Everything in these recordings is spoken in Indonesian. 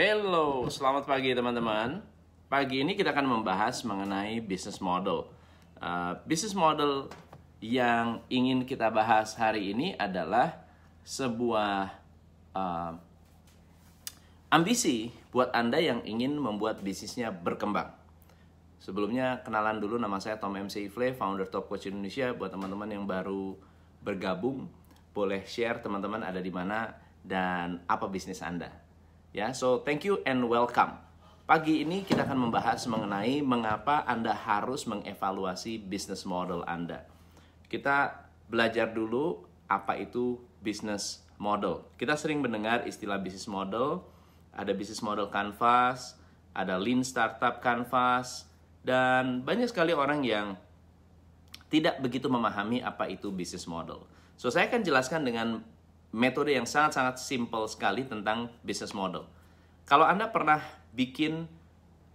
Hello, selamat pagi teman-teman. Pagi ini kita akan membahas mengenai business model. Uh, business model yang ingin kita bahas hari ini adalah sebuah uh, ambisi buat Anda yang ingin membuat bisnisnya berkembang. Sebelumnya kenalan dulu nama saya Tom MC Ifle, founder Top Coach Indonesia. Buat teman-teman yang baru bergabung, boleh share teman-teman ada di mana dan apa bisnis Anda. Ya, so thank you and welcome. Pagi ini kita akan membahas mengenai mengapa Anda harus mengevaluasi bisnis model Anda. Kita belajar dulu apa itu business model. Kita sering mendengar istilah business model, ada business model canvas, ada lean startup canvas, dan banyak sekali orang yang tidak begitu memahami apa itu business model. So saya akan jelaskan dengan metode yang sangat-sangat simple sekali tentang business model. Kalau Anda pernah bikin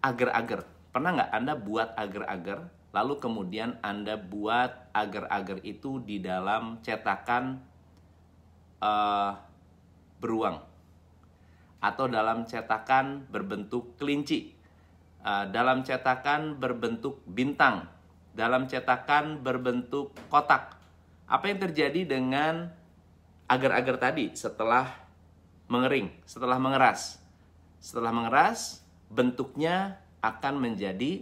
agar-agar, pernah nggak Anda buat agar-agar, lalu kemudian Anda buat agar-agar itu di dalam cetakan uh, beruang atau dalam cetakan berbentuk kelinci, uh, dalam cetakan berbentuk bintang, dalam cetakan berbentuk kotak. Apa yang terjadi dengan agar-agar tadi setelah mengering, setelah mengeras? Setelah mengeras, bentuknya akan menjadi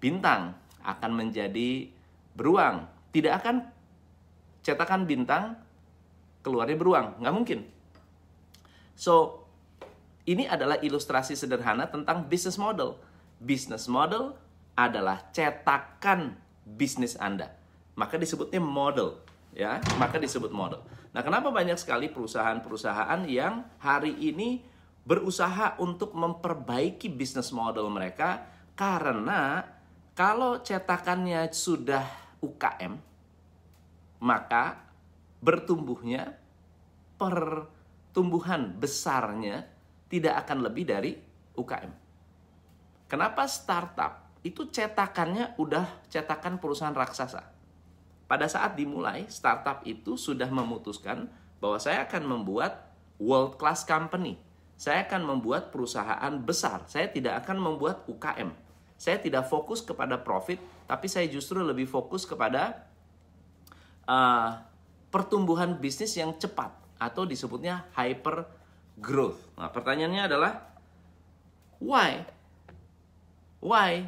bintang, akan menjadi beruang. Tidak akan cetakan bintang keluarnya beruang, nggak mungkin. So, ini adalah ilustrasi sederhana tentang business model. Business model adalah cetakan bisnis Anda. Maka disebutnya model, ya. Maka disebut model. Nah, kenapa banyak sekali perusahaan-perusahaan yang hari ini berusaha untuk memperbaiki bisnis model mereka karena kalau cetakannya sudah UKM maka bertumbuhnya pertumbuhan besarnya tidak akan lebih dari UKM. Kenapa startup itu cetakannya udah cetakan perusahaan raksasa? Pada saat dimulai, startup itu sudah memutuskan bahwa saya akan membuat world class company saya akan membuat perusahaan besar. Saya tidak akan membuat UKM. Saya tidak fokus kepada profit, tapi saya justru lebih fokus kepada uh, pertumbuhan bisnis yang cepat atau disebutnya hyper growth. Nah, pertanyaannya adalah why? Why?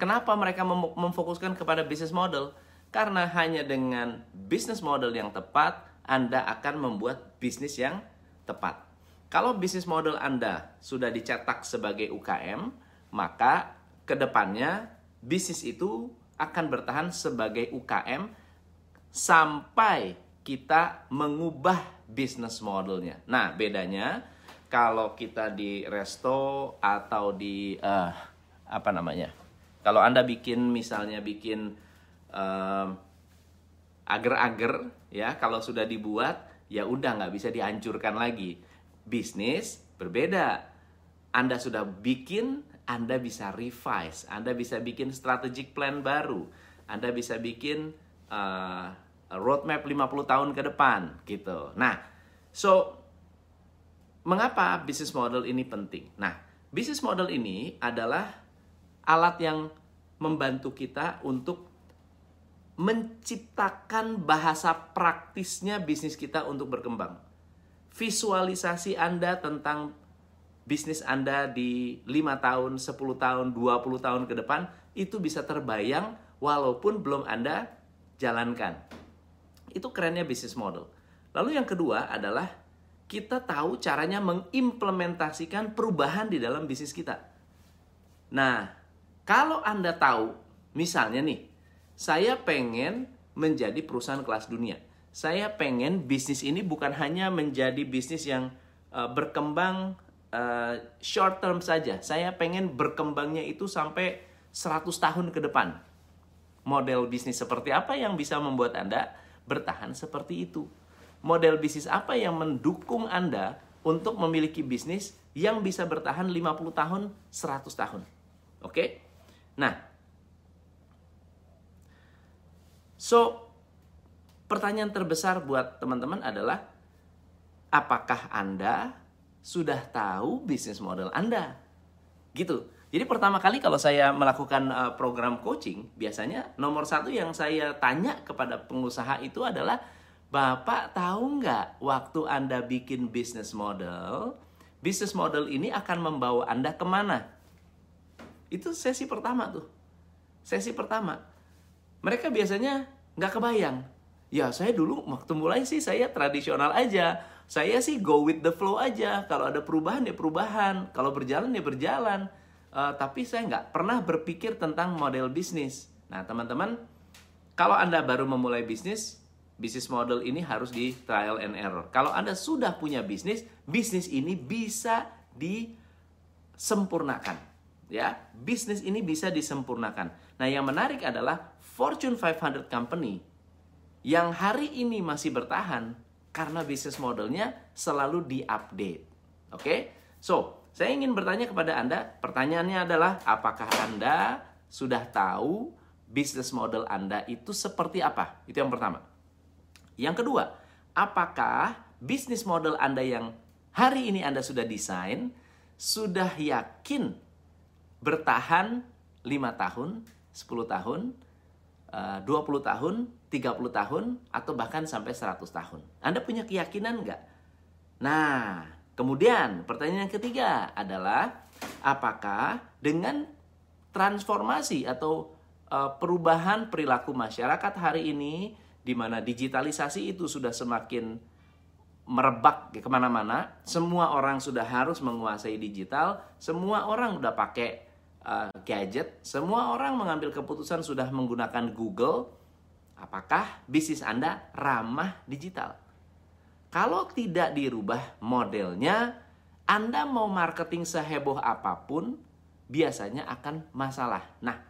Kenapa mereka mem memfokuskan kepada bisnis model? Karena hanya dengan bisnis model yang tepat, Anda akan membuat bisnis yang tepat. Kalau bisnis model Anda sudah dicetak sebagai UKM, maka ke depannya bisnis itu akan bertahan sebagai UKM sampai kita mengubah bisnis modelnya. Nah, bedanya kalau kita di resto atau di uh, apa namanya? Kalau Anda bikin misalnya bikin agar-agar ya, kalau sudah dibuat ya udah nggak bisa dihancurkan lagi bisnis berbeda. Anda sudah bikin, Anda bisa revise, Anda bisa bikin strategic plan baru, Anda bisa bikin uh, roadmap 50 tahun ke depan gitu. Nah, so mengapa bisnis model ini penting? Nah, bisnis model ini adalah alat yang membantu kita untuk menciptakan bahasa praktisnya bisnis kita untuk berkembang visualisasi Anda tentang bisnis Anda di 5 tahun, 10 tahun, 20 tahun ke depan itu bisa terbayang walaupun belum Anda jalankan. Itu kerennya bisnis model. Lalu yang kedua adalah kita tahu caranya mengimplementasikan perubahan di dalam bisnis kita. Nah, kalau Anda tahu, misalnya nih, saya pengen menjadi perusahaan kelas dunia saya pengen bisnis ini bukan hanya menjadi bisnis yang uh, berkembang uh, short term saja. Saya pengen berkembangnya itu sampai 100 tahun ke depan. Model bisnis seperti apa yang bisa membuat Anda bertahan seperti itu? Model bisnis apa yang mendukung Anda untuk memiliki bisnis yang bisa bertahan 50 tahun, 100 tahun? Oke? Nah, so pertanyaan terbesar buat teman-teman adalah apakah Anda sudah tahu bisnis model Anda. Gitu. Jadi pertama kali kalau saya melakukan uh, program coaching, biasanya nomor satu yang saya tanya kepada pengusaha itu adalah, Bapak tahu nggak waktu Anda bikin bisnis model, bisnis model ini akan membawa Anda ke mana? Itu sesi pertama tuh. Sesi pertama. Mereka biasanya nggak kebayang. Ya saya dulu waktu mulai sih saya tradisional aja. Saya sih go with the flow aja. Kalau ada perubahan ya perubahan. Kalau berjalan ya berjalan uh, tapi saya nggak pernah berpikir tentang model bisnis. Nah, teman-teman, kalau Anda baru memulai bisnis, bisnis model ini harus di trial and error. Kalau Anda sudah punya bisnis, bisnis ini bisa disempurnakan. Ya, bisnis ini bisa disempurnakan. Nah, yang menarik adalah Fortune 500 company yang hari ini masih bertahan karena bisnis modelnya selalu diupdate. Oke? Okay? So, saya ingin bertanya kepada Anda, pertanyaannya adalah apakah Anda sudah tahu bisnis model Anda itu seperti apa? Itu yang pertama. Yang kedua, apakah bisnis model Anda yang hari ini Anda sudah desain sudah yakin bertahan 5 tahun, 10 tahun, 20 eh, tahun, 30 tahun, atau bahkan sampai 100 tahun. Anda punya keyakinan nggak? Nah, Kemudian pertanyaan yang ketiga adalah apakah dengan transformasi atau uh, perubahan perilaku masyarakat hari ini di mana digitalisasi itu sudah semakin merebak ke mana-mana, semua orang sudah harus menguasai digital, semua orang udah pakai uh, gadget, semua orang mengambil keputusan sudah menggunakan Google. Apakah bisnis Anda ramah digital? Kalau tidak dirubah modelnya, Anda mau marketing seheboh apa pun, biasanya akan masalah. Nah,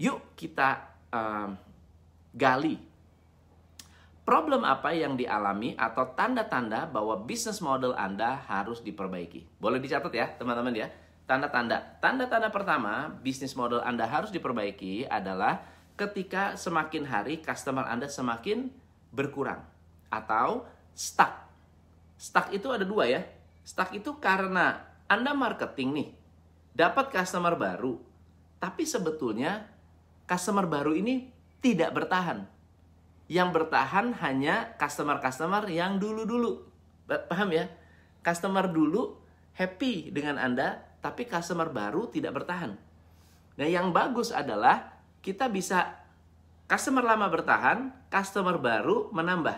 yuk kita um, gali problem apa yang dialami atau tanda-tanda bahwa bisnis model Anda harus diperbaiki. Boleh dicatat ya, teman-teman ya. Tanda-tanda. Tanda-tanda pertama, bisnis model Anda harus diperbaiki adalah ketika semakin hari customer Anda semakin berkurang atau stuck. Stuck itu ada dua ya. Stuck itu karena Anda marketing nih, dapat customer baru, tapi sebetulnya customer baru ini tidak bertahan. Yang bertahan hanya customer-customer yang dulu-dulu. Paham ya? Customer dulu happy dengan Anda, tapi customer baru tidak bertahan. Nah, yang bagus adalah kita bisa customer lama bertahan, customer baru menambah.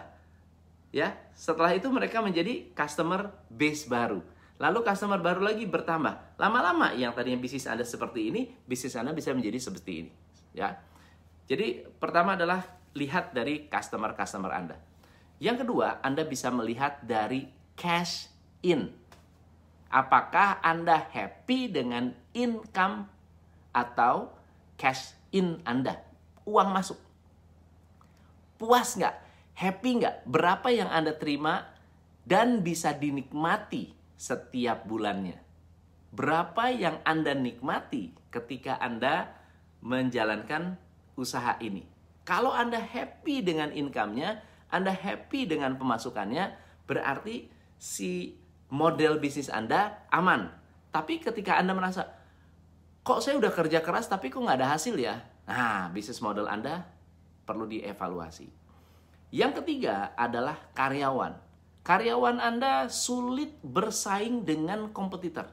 Ya setelah itu mereka menjadi customer base baru. Lalu customer baru lagi bertambah. Lama-lama yang tadinya bisnis anda seperti ini bisnis anda bisa menjadi seperti ini. Ya. Jadi pertama adalah lihat dari customer customer anda. Yang kedua anda bisa melihat dari cash in apakah anda happy dengan income atau cash in anda uang masuk puas nggak Happy nggak? Berapa yang Anda terima dan bisa dinikmati setiap bulannya? Berapa yang Anda nikmati ketika Anda menjalankan usaha ini? Kalau Anda happy dengan income-nya, Anda happy dengan pemasukannya, berarti si model bisnis Anda aman. Tapi ketika Anda merasa, kok saya udah kerja keras tapi kok nggak ada hasil ya? Nah, bisnis model Anda perlu dievaluasi. Yang ketiga adalah karyawan. Karyawan Anda sulit bersaing dengan kompetitor.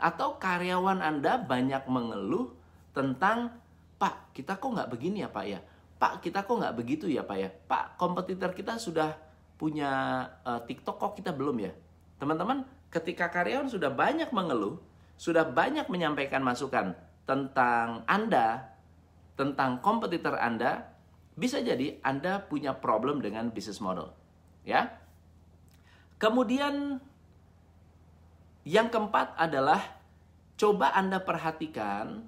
Atau karyawan Anda banyak mengeluh tentang, Pak, kita kok nggak begini ya Pak ya? Pak, kita kok nggak begitu ya Pak ya? Pak, kompetitor kita sudah punya uh, TikTok kok kita belum ya? Teman-teman, ketika karyawan sudah banyak mengeluh, sudah banyak menyampaikan masukan tentang Anda, tentang kompetitor Anda, bisa jadi Anda punya problem dengan bisnis model. Ya. Kemudian yang keempat adalah coba Anda perhatikan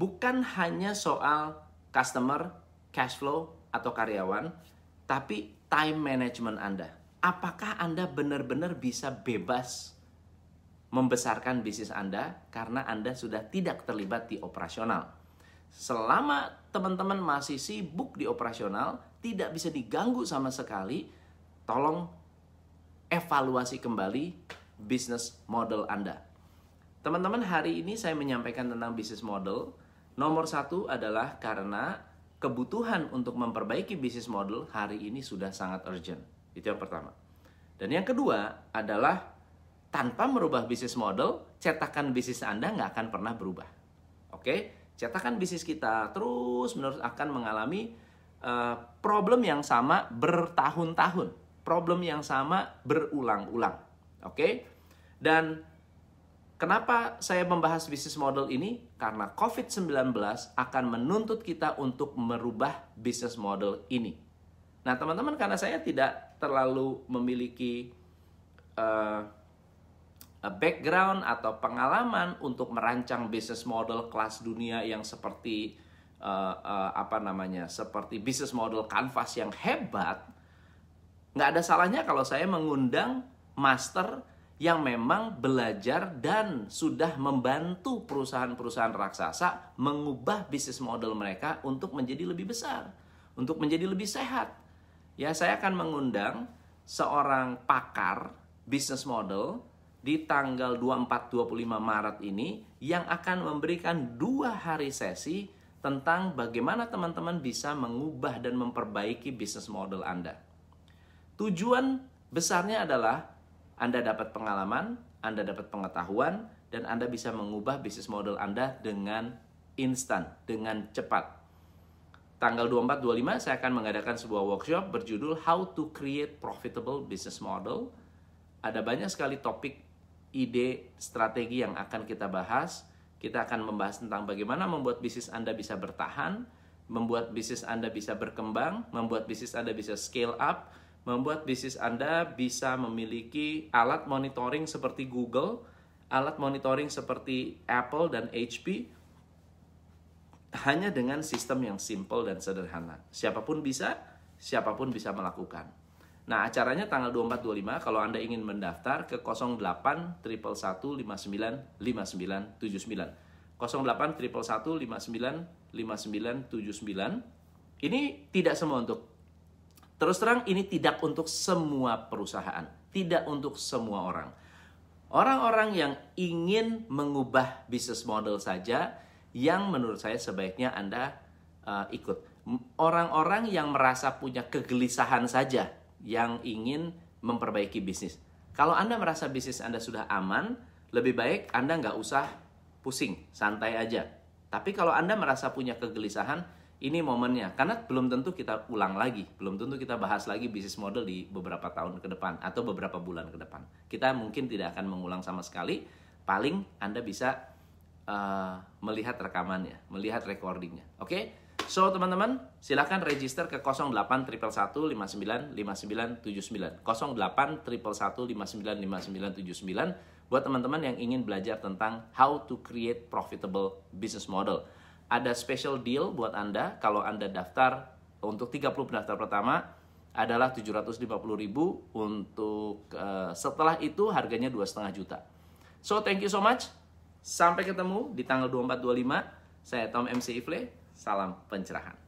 bukan hanya soal customer, cash flow atau karyawan, tapi time management Anda. Apakah Anda benar-benar bisa bebas membesarkan bisnis Anda karena Anda sudah tidak terlibat di operasional? Selama teman-teman masih sibuk di operasional, tidak bisa diganggu sama sekali, tolong evaluasi kembali business model Anda. Teman-teman, hari ini saya menyampaikan tentang business model. Nomor satu adalah karena kebutuhan untuk memperbaiki business model hari ini sudah sangat urgent. Itu yang pertama. Dan yang kedua adalah tanpa merubah bisnis model, cetakan bisnis Anda nggak akan pernah berubah. Oke, cetakan bisnis kita terus menerus akan mengalami uh, problem yang sama bertahun-tahun, problem yang sama berulang-ulang. Oke, dan Kenapa saya membahas bisnis model ini? Karena COVID-19 akan menuntut kita untuk merubah bisnis model ini. Nah, teman-teman, karena saya tidak terlalu memiliki uh, background atau pengalaman untuk merancang bisnis model kelas dunia yang seperti uh, uh, apa namanya, seperti bisnis model kanvas yang hebat, nggak ada salahnya kalau saya mengundang master yang memang belajar dan sudah membantu perusahaan-perusahaan raksasa mengubah bisnis model mereka untuk menjadi lebih besar, untuk menjadi lebih sehat. Ya, saya akan mengundang seorang pakar bisnis model di tanggal 24-25 Maret ini yang akan memberikan dua hari sesi tentang bagaimana teman-teman bisa mengubah dan memperbaiki bisnis model Anda. Tujuan besarnya adalah anda dapat pengalaman, Anda dapat pengetahuan, dan Anda bisa mengubah bisnis model Anda dengan instan, dengan cepat. Tanggal 24-25 saya akan mengadakan sebuah workshop berjudul How to Create Profitable Business Model. Ada banyak sekali topik, ide, strategi yang akan kita bahas. Kita akan membahas tentang bagaimana membuat bisnis Anda bisa bertahan, membuat bisnis Anda bisa berkembang, membuat bisnis Anda bisa scale up, membuat bisnis Anda bisa memiliki alat monitoring seperti Google, alat monitoring seperti Apple dan HP hanya dengan sistem yang simple dan sederhana. Siapa pun bisa, siapa pun bisa melakukan. Nah, acaranya tanggal 24 25 kalau Anda ingin mendaftar ke 08 111 59 59 79. 08 111 59 59 79. Ini tidak semua untuk Terus terang ini tidak untuk semua perusahaan, tidak untuk semua orang. Orang-orang yang ingin mengubah bisnis model saja yang menurut saya sebaiknya Anda uh, ikut. Orang-orang yang merasa punya kegelisahan saja yang ingin memperbaiki bisnis. Kalau Anda merasa bisnis Anda sudah aman, lebih baik Anda nggak usah pusing, santai aja. Tapi kalau Anda merasa punya kegelisahan, ini momennya karena belum tentu kita ulang lagi belum tentu kita bahas lagi bisnis model di beberapa tahun ke depan atau beberapa bulan ke depan kita mungkin tidak akan mengulang sama sekali paling anda bisa uh, melihat rekamannya melihat recordingnya oke okay? So teman-teman silahkan register ke 08 111 59 59 79 08 111 59 59 79 buat teman-teman yang ingin belajar tentang how to create profitable business model ada special deal buat Anda kalau Anda daftar untuk 30 pendaftar pertama adalah 750.000 untuk uh, setelah itu harganya 2,5 juta. So thank you so much. Sampai ketemu di tanggal 24 25. Saya Tom MC Ifle. Salam pencerahan.